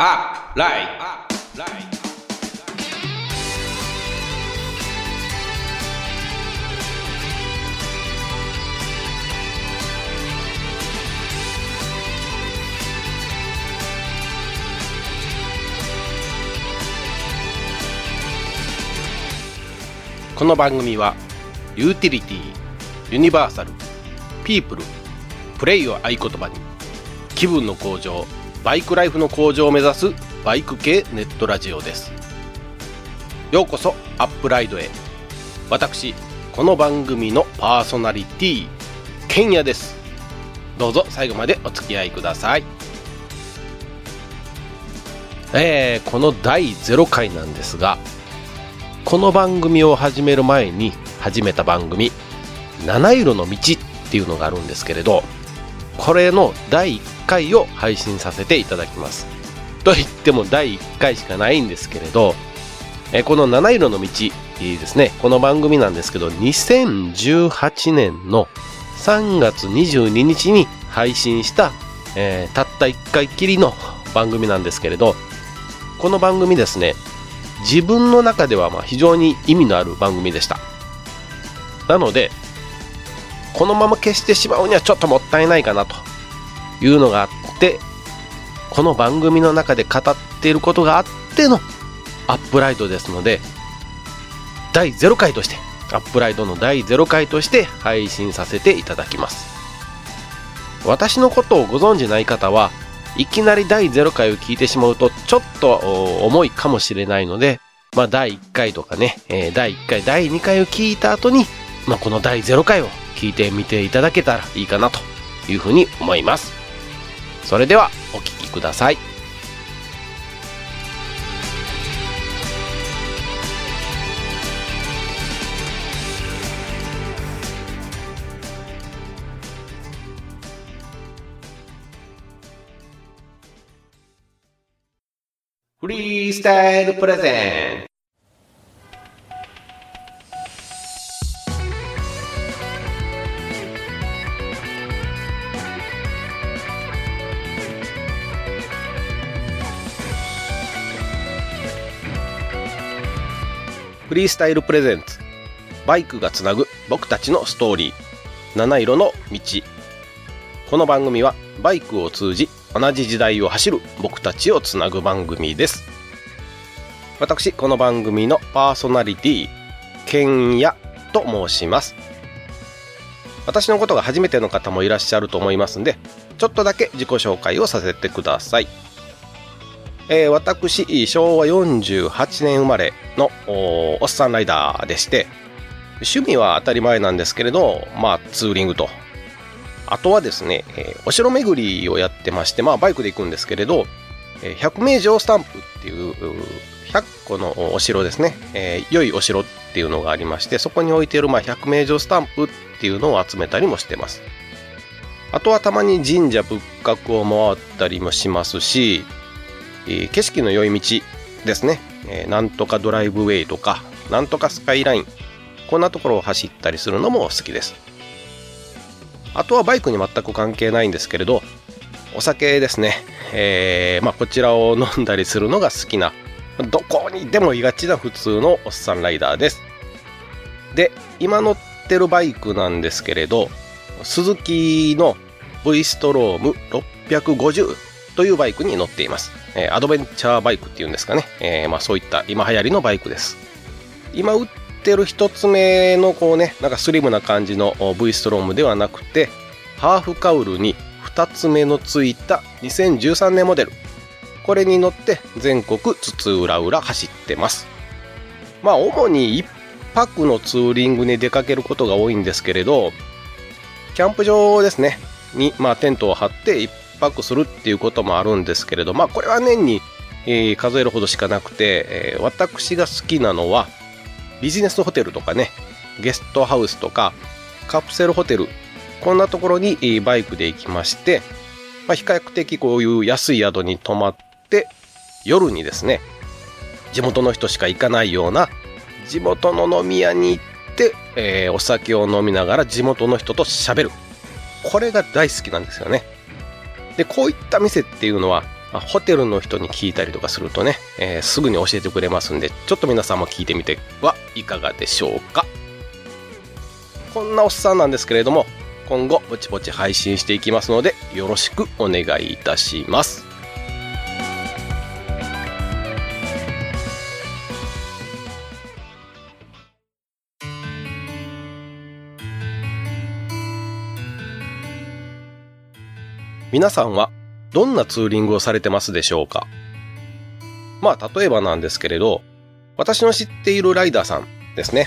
アップライこの番組はユーティリティユニバーサルピープルプレイを合言葉に気分の向上バイクライフの向上を目指すバイク系ネットラジオです。ようこそアップライドへ。私この番組のパーソナリティケンヤです。どうぞ最後までお付き合いください。えー、この第0回なんですがこの番組を始める前に始めた番組「七色の道」っていうのがあるんですけれどこれの第1回を配信させていただきます。と言っても第1回しかないんですけれどえこの「七色の道」ですね。この番組なんですけど2018年の3月22日に配信した、えー、たった1回きりの番組なんですけれどこの番組ですね自分の中ではま非常に意味のある番組でした。なのでこのまま消してしまうにはちょっともったいないかなというのがあってこの番組の中で語っていることがあってのアップライドですので第0回としてアップライドの第0回として配信させていただきます。私のことをご存じない方はいきなり第0回を聞いてしまうとちょっと重いかもしれないので、まあ、第1回とかね、え、第1回、第2回を聞いた後に、まあ、この第0回を聞いてみていただけたらいいかなというふうに思います。それではお聴きください。フリースタイルプレゼンフリースタイルプレゼンツ。バイクがつなぐ僕たちのストーリー。七色の道。この番組はバイクを通じ同じ時代を走る僕たちをつなぐ番組です。私この番組のパーソナリティケンヤと申します。私のことが初めての方もいらっしゃると思いますんでちょっとだけ自己紹介をさせてください、えー、私昭和48年生まれのおっさんライダーでして趣味は当たり前なんですけれどまあツーリングとあとはですね、えー、お城巡りをやってまして、まあバイクで行くんですけれど、えー、百名城スタンプっていう100個のお城ですね、えー、良いお城っていうのがありまして、そこに置いているまあ百名城スタンプっていうのを集めたりもしてます。あとはたまに神社仏閣を回ったりもしますし、え、景色の良い道ですね、え、なんとかドライブウェイとか、なんとかスカイライン、こんなところを走ったりするのも好きです。あとはバイクに全く関係ないんですけれど、お酒ですね。えー、まあ、こちらを飲んだりするのが好きな、どこにでもいがちな普通のおっさんライダーです。で、今乗ってるバイクなんですけれど、スズキの V ストローム650というバイクに乗っています。え、アドベンチャーバイクっていうんですかね。え、まあ、そういった今流行りのバイクです。今売ってる1つ目のこうねなんかスリムな感じの V ストロームではなくてハーフカウルに2つ目のついた2013年モデルこれに乗って全国津々浦々走ってますまあ主に1泊のツーリングに出かけることが多いんですけれどキャンプ場ですねに、まあ、テントを張って1泊するっていうこともあるんですけれどまあこれは年に、えー、数えるほどしかなくて、えー、私が好きなのはビジネスホテルとかね、ゲストハウスとか、カプセルホテル、こんなところにバイクで行きまして、まあ、比較的こういう安い宿に泊まって、夜にですね、地元の人しか行かないような地元の飲み屋に行って、えー、お酒を飲みながら地元の人と喋る。これが大好きなんですよね。で、こういった店っていうのはまあ、ホテルの人に聞いたりとかするとね、えー、すぐに教えてくれますんで、ちょっと皆さんも聞いてみてはいかがでしょうか。こんなおっさんなんですけれども、今後ぼちぼち配信していきますので、よろしくお願いいたします。皆さんはどんなツーリングをされてますでしょうか？まあ、例えばなんですけれど、私の知っているライダーさんですね。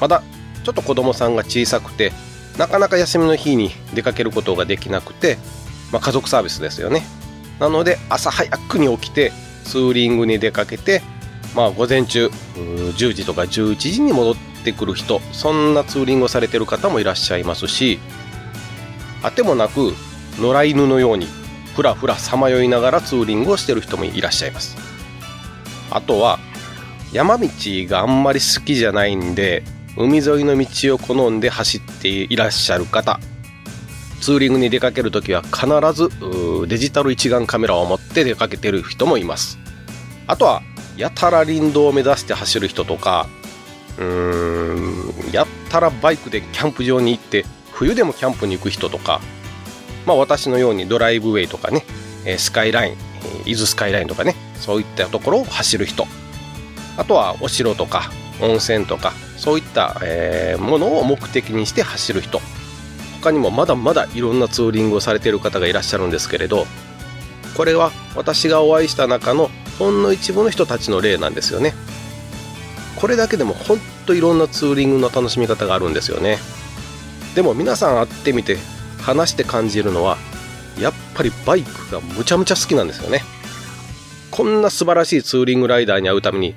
まだ、ちょっと子供さんが小さくて、なかなか休みの日に出かけることができなくて、まあ、家族サービスですよね。なので、朝早くに起きて、ツーリングに出かけて、まあ、午前中、10時とか11時に戻ってくる人、そんなツーリングをされてる方もいらっしゃいますし、あてもなく、野良犬のようにふらふらさまよいながらツーリングをしてる人もいらっしゃいます。あとは山道があんまり好きじゃないんで海沿いの道を好んで走っていらっしゃる方ツーリングに出かける時は必ずデジタル一眼カメラを持って出かけてる人もいます。あとはやたら林道を目指して走る人とかうーんやったらバイクでキャンプ場に行って冬でもキャンプに行く人とかまあ、私のようにドライブウェイとかね、スカイライン、伊豆スカイラインとかね、そういったところを走る人。あとはお城とか温泉とか、そういった、え、ものを目的にして走る人。他にもまだまだいろんなツーリングをされている方がいらっしゃるんですけれど、これは私がお会いした中のほんの一部の人たちの例なんですよね。これだけでもほんといろんなツーリングの楽しみ方があるんですよね。でも皆さん会ってみて話して感じるのはやっぱりバイクがむちゃむちゃ好きなんですよねこんな素晴らしいツーリングライダーに会うために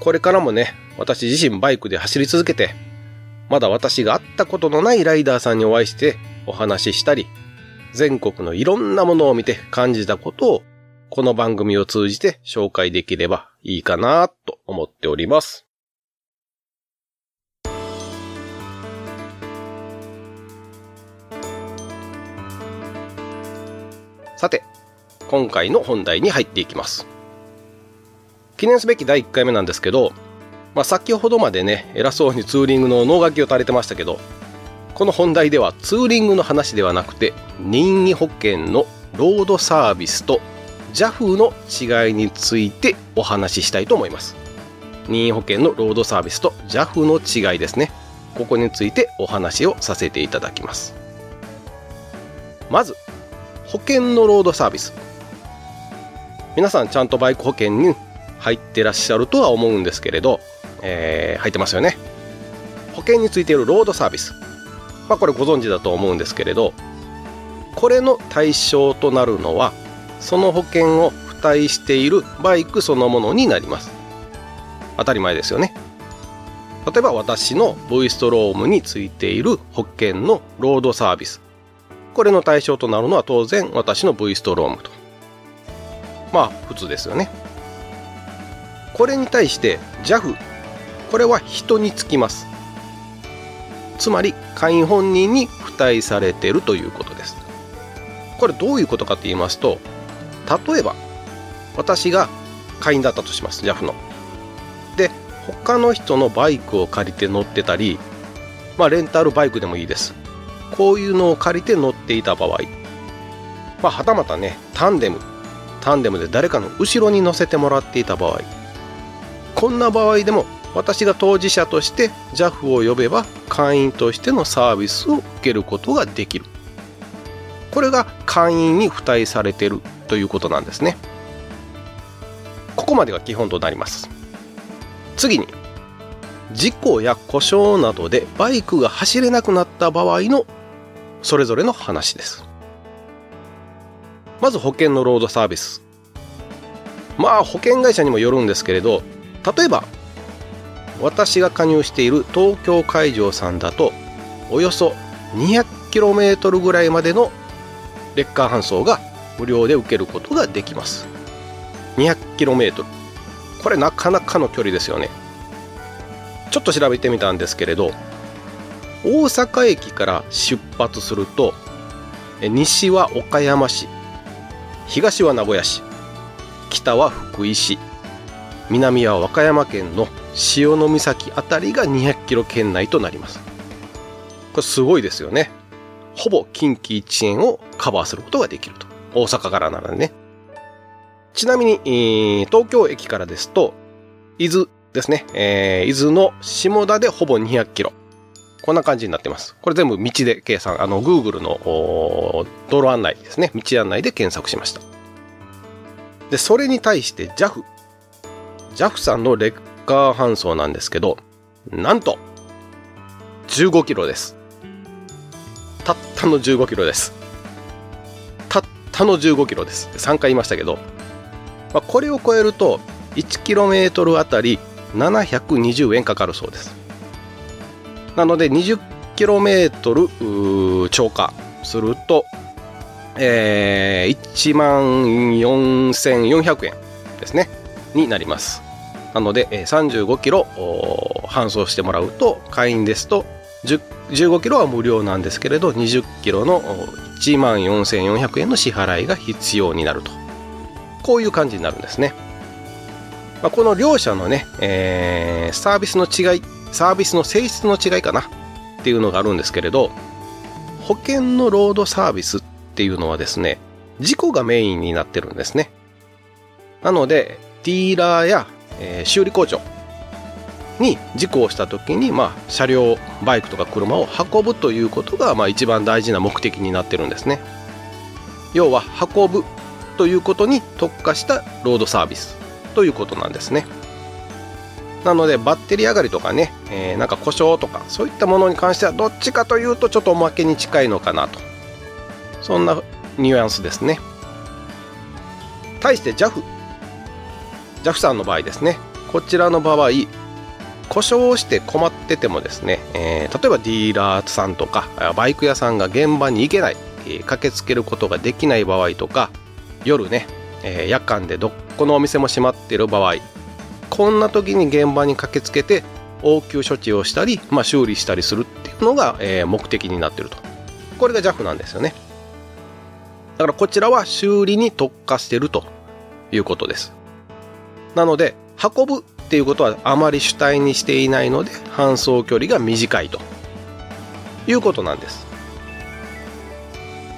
これからもね私自身バイクで走り続けてまだ私が会ったことのないライダーさんにお会いしてお話ししたり全国のいろんなものを見て感じたことをこの番組を通じて紹介できればいいかなと思っております。さて、今回の本題に入っていきます。記念すべき第1回目なんですけど、まあ、先ほどまでね、偉そうにツーリングの脳書きを垂れてましたけど、この本題ではツーリングの話ではなくて、任意保険のロードサービスと JAF の違いについてお話ししたいと思います。任意保険のロードサービスと JAF の違いですね。ここについてお話をさせていただきます。まず、保険のロードサービス。皆さんちゃんとバイク保険に入ってらっしゃるとは思うんですけれど、えー、入ってますよね。保険についているロードサービス。まあこれご存知だと思うんですけれどこれの対象となるのはその保険を付帯しているバイクそのものになります。当たり前ですよね。例えば私の V ストロームについている保険のロードサービス。これの対象となるのは当然私の V ストロームと。まあ普通ですよね。これに対して JAF これは人につきます。つまり会員本人に付帯されているということです。これどういうことかと言いますと例えば私が会員だったとします JAF の。で他の人のバイクを借りて乗ってたりまあレンタルバイクでもいいですこういうのを借りて乗っていた場合、まあ、はたまたねタンデムタンデムで誰かの後ろに乗せてもらっていた場合。こんな場合でも私が当事者として JAF を呼べば会員としてのサービスを受けることができる。これが会員に付帯されているということなんですね。ここまでが基本となります。次に事故や故障などでバイクが走れなくなった場合のそれぞれの話です。まず保険のロードサービス。まあ保険会社にもよるんですけれど例えば私が加入している東京海上さんだとおよそ 200km ぐらいまでのレッカー搬送が無料で受けることができます。200km これなかなかの距離ですよね。ちょっと調べてみたんですけれど大阪駅から出発すると西は岡山市東は名古屋市北は福井市南は和歌山県の潮岬あたりが200キロ圏内となります。これすごいですよね。ほぼ近畿一円をカバーすることができると。大阪からならね。ちなみに、東京駅からですと伊豆ですね、えー、伊豆の下田でほぼ200キロ。こんな感じになってます。これ全部道で計算、あの、Google の道路案内ですね。道案内で検索しました。で、それに対して JAF。JAF さんのレッカー搬送なんですけど、なんと、15キロです。たったの15キロです。たったの15キロです。3回言いましたけど、まあ、これを超えると、1km あたり720円かかるそうです。なので 20km 超過すると、えー、1万4400円ですねになります。なので35キロ搬送してもらうと会員ですと15キロは無料なんですけれど20キロの1万4400円の支払いが必要になると。こういう感じになるんですね、まあ、この両者のね、えー、サービスの違いサービスの性質の違いかな。っていうのがあるんですけれど保険のロードサービスっていうのはですね事故がメインになってるんですね。なのでディーラーや、えー、修理工場に事故をした時に、まあ、車両バイクとか車を運ぶということが、まあ、一番大事な目的になってるんですね。要は運ぶということに特化したロードサービスということなんですね。なのでバッテリー上がりとかね、えー、なんか故障とかそういったものに関してはどっちかというとちょっとおまけに近いのかなと。そんなニュアンスですね。対して JAF JAF さんの場合ですね。こちらの場合故障して困っててもですね、えー、例えばディーラーさんとかバイク屋さんが現場に行けない、えー、駆けつけることができない場合とか夜ね、えー、夜間でどこのお店も閉まっている場合こんな時に現場に駆けつけて応急処置をしたり、まあ、修理したりするっていうのが、えー、目的になってると。これが JAF なんですよね。だからこちらは修理に特化してるということです。なので運ぶっていうことはあまり主体にしていないので搬送距離が短いということなんです。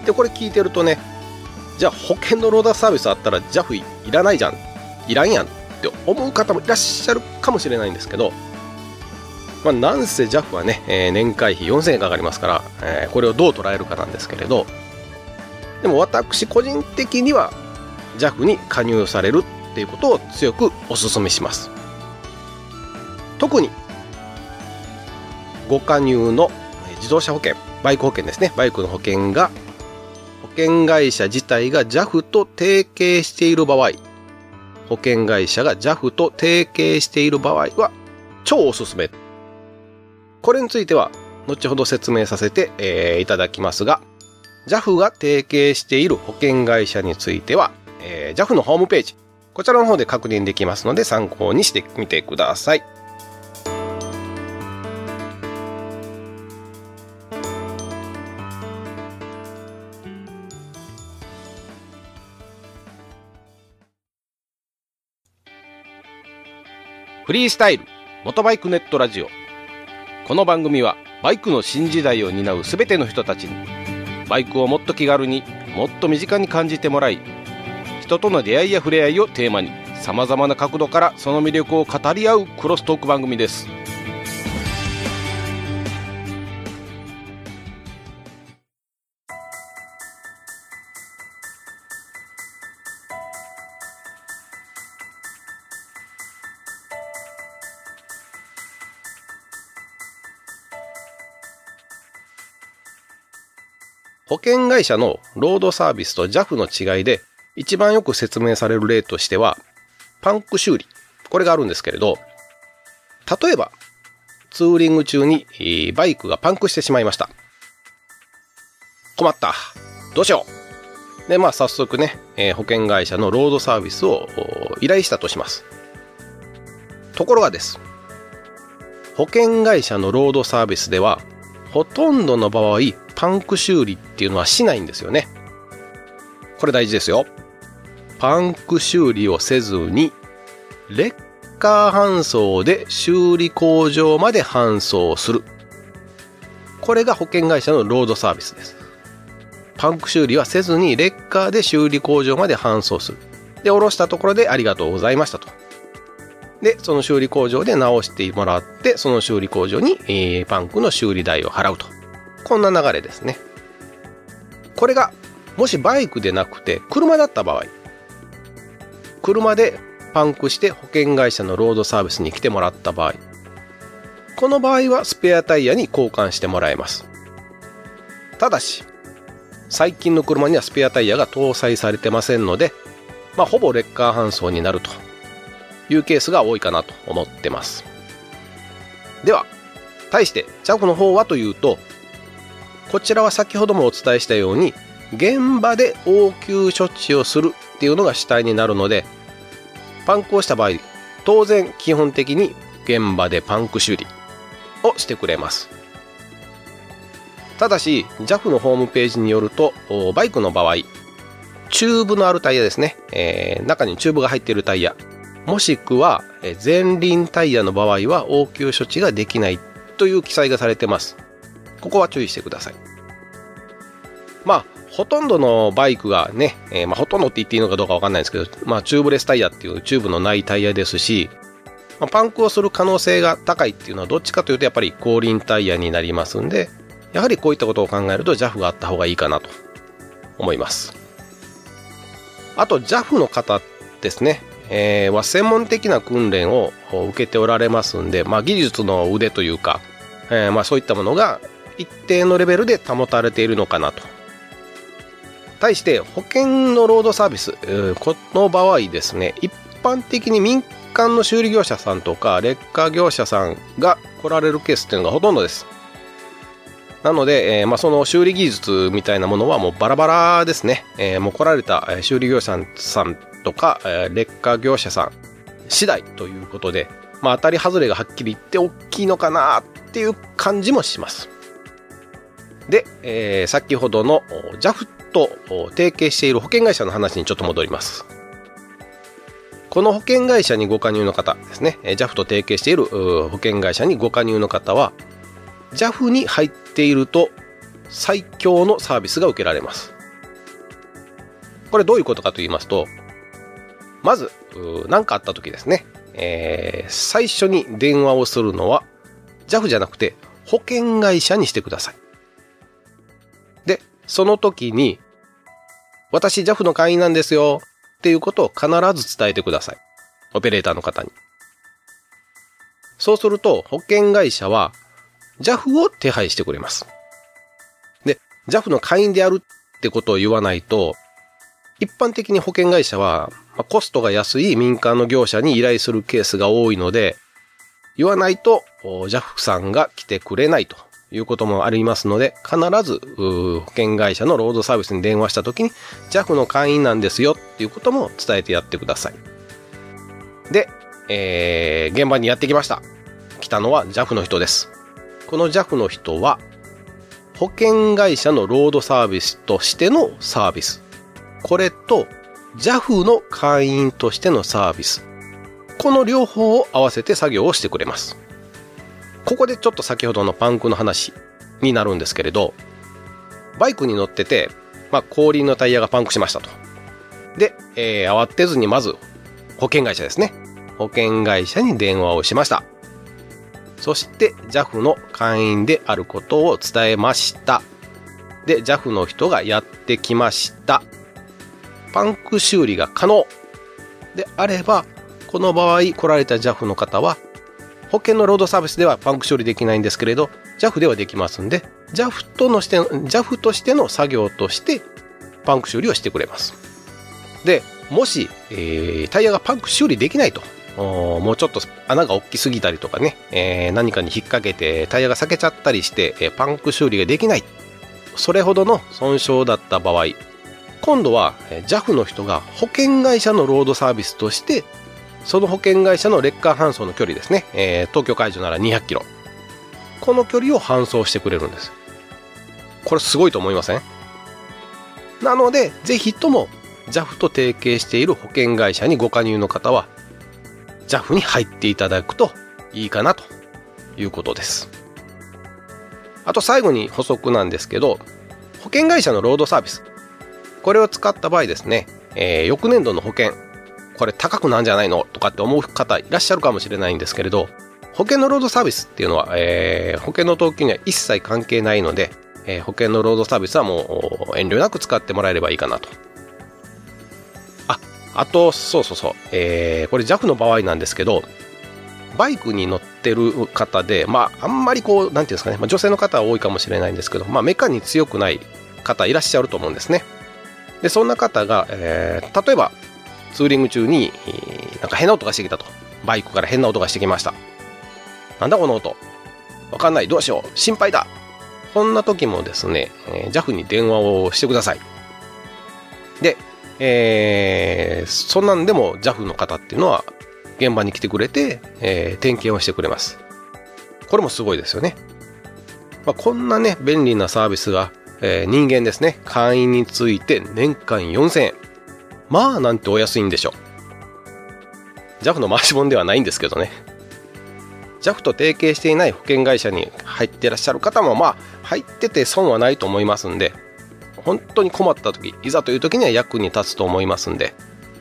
でこれ聞いてるとねじゃあ保険のローダーサービスあったら JAF いらないじゃん。いらんやん。って思う方もいらっしゃるかもしれないんですけど、まあ、なんせ JAF はね、えー、年会費4000円かかりますから、えー、これをどう捉えるかなんですけれど、でも私個人的には JAF に加入されるっていうことを強くお勧めします。特にご加入の自動車保険、バイク保険ですね、バイクの保険が保険会社自体が JAF と提携している場合、保険会社が JAF と提携している場合は超おすすめ。これについては後ほど説明させて、えー、いただきますが JAF が提携している保険会社については、えー、JAF のホームページこちらの方で確認できますので参考にしてみてください。フリースタイル元バイクネットラジオこの番組はバイクの新時代を担う全ての人たちにバイクをもっと気軽にもっと身近に感じてもらい人との出会いや触れ合いをテーマにさまざまな角度からその魅力を語り合うクロストーク番組です。保険会社のロードサービスと JAF の違いで一番よく説明される例としてはパンク修理。これがあるんですけれど例えばツーリング中にバイクがパンクしてしまいました。困った。どうしよう。でまあ早速ね、え、保険会社のロードサービスを依頼したとします。ところがです。保険会社のロードサービスではほとんどの場合パンク修理っていうのはしないんですよね。これ大事ですよ。パンク修理をせずに、レッカー搬送で修理工場まで搬送する。これが保険会社のロードサービスです。パンク修理はせずにレッカーで修理工場まで搬送する。で、下ろしたところでありがとうございましたと。で、その修理工場で直してもらって、その修理工場に、えー、パンクの修理代を払うと。こんな流れですね。これが、もしバイクでなくて、車だった場合、車でパンクして保険会社のロードサービスに来てもらった場合、この場合はスペアタイヤに交換してもらえます。ただし、最近の車にはスペアタイヤが搭載されてませんので、まあ、ほぼレッカー搬送になるというケースが多いかなと思ってます。では、対して JAF の方はというと、こちらは先ほどもお伝えしたように、現場で応急処置をするっていうのが主体になるので、パンクをした場合、当然基本的に現場でパンク修理をしてくれます。ただし、JAF のホームページによると、バイクの場合、チューブのあるタイヤですね、えー、中にチューブが入っているタイヤ、もしくは前輪タイヤの場合は応急処置ができないという記載がされてます。ここは注意してください。まあ、ほとんどのバイクがね、えー、まあ、ほとんどって言っていいのかどうかわかんないですけど、まあ、チューブレスタイヤっていうチューブのないタイヤですし、まあ、パンクをする可能性が高いっていうのはどっちかというとやっぱり後輪タイヤになりますんで、やはりこういったことを考えると JAF があった方がいいかなと思います。あと JAF の方ですね、えー、は専門的な訓練を受けておられますんで、まあ、技術の腕というか、えー、まあそういったものが一定のレベルで保たれているのかなと対して保険のロードサービス、この場合ですね、一般的に民間の修理業者さんとか、劣化業者さんが来られるケースっていうのがほとんどです。なので、えー、まあ、その修理技術みたいなものはもうバラバラですね。えー、もう来られた修理業者さんとか、え、劣化業者さん次第ということで、まあ、当たり外れがはっきり言って大きいのかなっていう感じもします。で、えー、先ほどの JAF と提携している保険会社の話にちょっと戻ります。この保険会社にご加入の方ですね、JAF と提携している保険会社にご加入の方は、JAF に入っていると最強のサービスが受けられます。これどういうことかと言いますと、まず、何かあった時ですね、えー、最初に電話をするのは JAF じゃなくて保険会社にしてください。その時に、私 JAF の会員なんですよっていうことを必ず伝えてください。オペレーターの方に。そうすると、保険会社は JAF を手配してくれます。で、JAF の会員であるってことを言わないと、一般的に保険会社は、まコストが安い民間の業者に依頼するケースが多いので、言わないと JAF さんが来てくれないということもありますので、必ず保険会社のロードサービスに電話した時に JAF の会員なんですよっていうことも伝えてやってください。で、えー、現場にやってきました。来たのは JAF の人です。この JAF の人は、保険会社のロードサービスとしてのサービス。これと JAF の会員としてのサービス。この両方を合わせて作業をしてくれます。ここでちょっと先ほどのパンクの話になるんですけれど、バイクに乗ってて、まあ、後輪のタイヤがパンクしましたと。で、えー、慌てずにまず、保険会社ですね。保険会社に電話をしました。そして JAF の会員であることを伝えました。で、JAF の人がやってきました。パンク修理が可能であれば、この場合来られた JAF の方は保険のロードサービスではパンク処理できないんですけれど、JAF ではできますんで、JAF とのして、JAF としての作業として、パンク修理をしてくれます。で、もし、えー、タイヤがパンク修理できないと、もうちょっと穴が大きすぎたりとかね、えー、何かに引っ掛けてタイヤが裂けちゃったりして、えー、パンク修理ができない。それほどの損傷だった場合、今度は JAF の人が保険会社のロードサービスとしてその保険会社のレッカー搬送の距離ですね、えー、東京会場なら200キロ。この距離を搬送してくれるんです。これすごいと思いません？なので、ぜひとも JAF と提携している保険会社にご加入の方は JAF に入っていただくといいかなということですあと最後に補足なんですけど保険会社のロードサービスこれを使った場合ですね、えー、翌年度の保険これ高くなんじゃないのとかって思う方いらっしゃるかもしれないんですけれど保険のロードサービスっていうのは、えー、保険の登記には一切関係ないので、えー、保険のロードサービスはもう遠慮なく使ってもらえればいいかなと。あ、あと、そうそうそう、えー、これ JAF の場合なんですけど、バイクに乗ってる方で、まあ、あんまりこう、なんていうんですかね、まあ、女性の方は多いかもしれないんですけど、まあ、メカに強くない方いらっしゃると思うんですね。で、そんな方が、えー、例えば、ツーリング中に、なんか変な音がしてきたと。バイクから変な音がしてきました。なんだこの音。わかんない。どうしよう。心配だ。こんな時もですね、えー、JAF に電話をしてください。で、えー、そんなんでも JAF の方っていうのは現場に来てくれて、えー、点検をしてくれます。これもすごいですよね。まあ、こんなね、便利なサービスが、えー、人間ですね、会員について年間4000円。まあ、なんてお安いんでしょう。JAF の回し物ではないんですけどね。JAF と提携していない保険会社に入ってらっしゃる方もまあ入ってて損はないと思いますんで本当に困った時いざという時には役に立つと思いますんで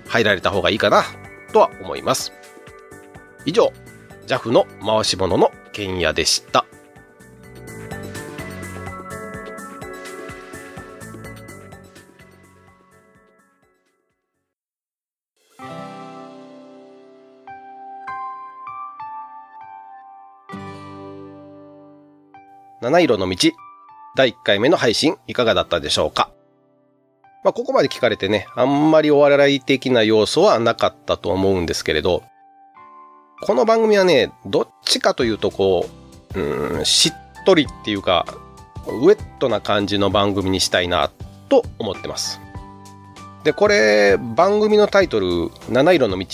入られた方がいいかなとは思います以上 JAF の回し物の剣屋でした七色の道、第1回目の配信いかがだったでしょうか？まあ、ここまで聞かれてね、あんまりお笑い的な要素はなかったと思うんですけれど、この番組はね、どっちかというとこう、うん、しっとりっていうか、ウェットな感じの番組にしたいなと思ってます。で、これ、番組のタイトル、七色の道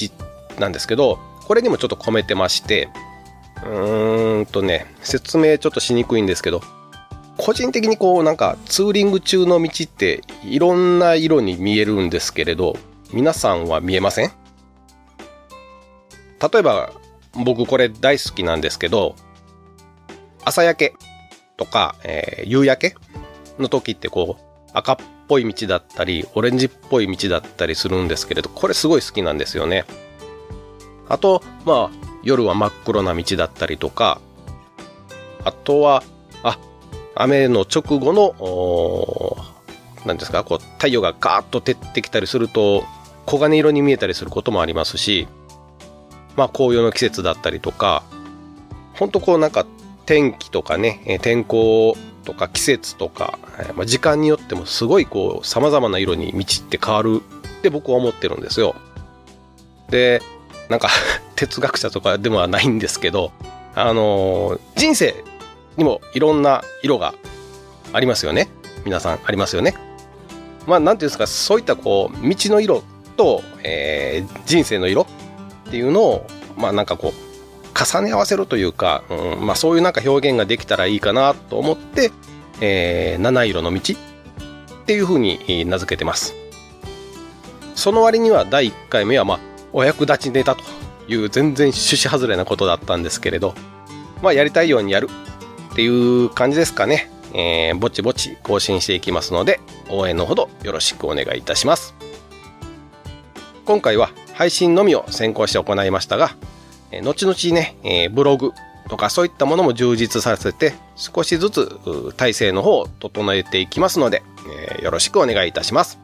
なんですけど、これにもちょっと込めてまして、うーんとね、説明ちょっとしにくいんですけど、個人的にこうなんかツーリング中の道っていろんな色に見えるんですけれど、皆さんは見えません？例えば僕これ大好きなんですけど、朝焼けとか、えー、夕焼けの時ってこう赤っぽい道だったり、オレンジっぽい道だったりするんですけれど、これすごい好きなんですよね。あと、まあ、夜は真っ黒な道だったりとか、あとは、あ、雨の直後の、何ですか、こう、太陽がガーッと照ってきたりすると、黄金色に見えたりすることもありますし、まあ、紅葉の季節だったりとか、ほんとこうなんか天気とかね、天候とか季節とか、まあ、時間によってもすごいこう様々な色に道って変わるって僕は思ってるんですよ。で、なんか哲学者とかでもはないんですけど、あの、人生にもいろんな色がありますよね。皆さんありますよね。まあ、なんていうんですか、そういったこう、道の色と、えー、人生の色っていうのを、まあなんかこう、重ね合わせるというか、うん、まあそういうなんか表現ができたらいいかなと思って、えー、七色の道っていうふうに名付けてます。その割には第1回目はまあお役立ちネタという全然趣旨外れなことだったんですけれど、まあやりたいようにやるっていう感じですかね。えー、ぼちぼち更新していきますので、応援のほどよろしくお願いいたします。今回は配信のみを先行して行いましたが、え、後々ね、えー、ブログとかそういったものも充実させて、少しずつ体制の方を整えていきますので、えー、よろしくお願いいたします。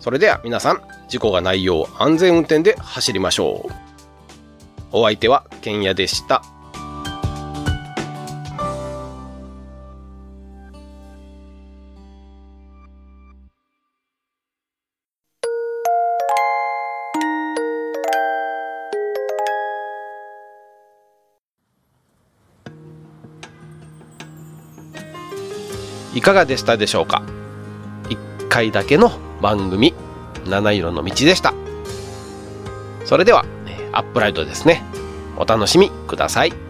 それでは皆さん、事故がないよう安全運転で走りましょう。お相手はケンヤでした。いかがでしたでしょうか？1回だけの番組七色の道でした。それでは、アップライトですね。お楽しみください。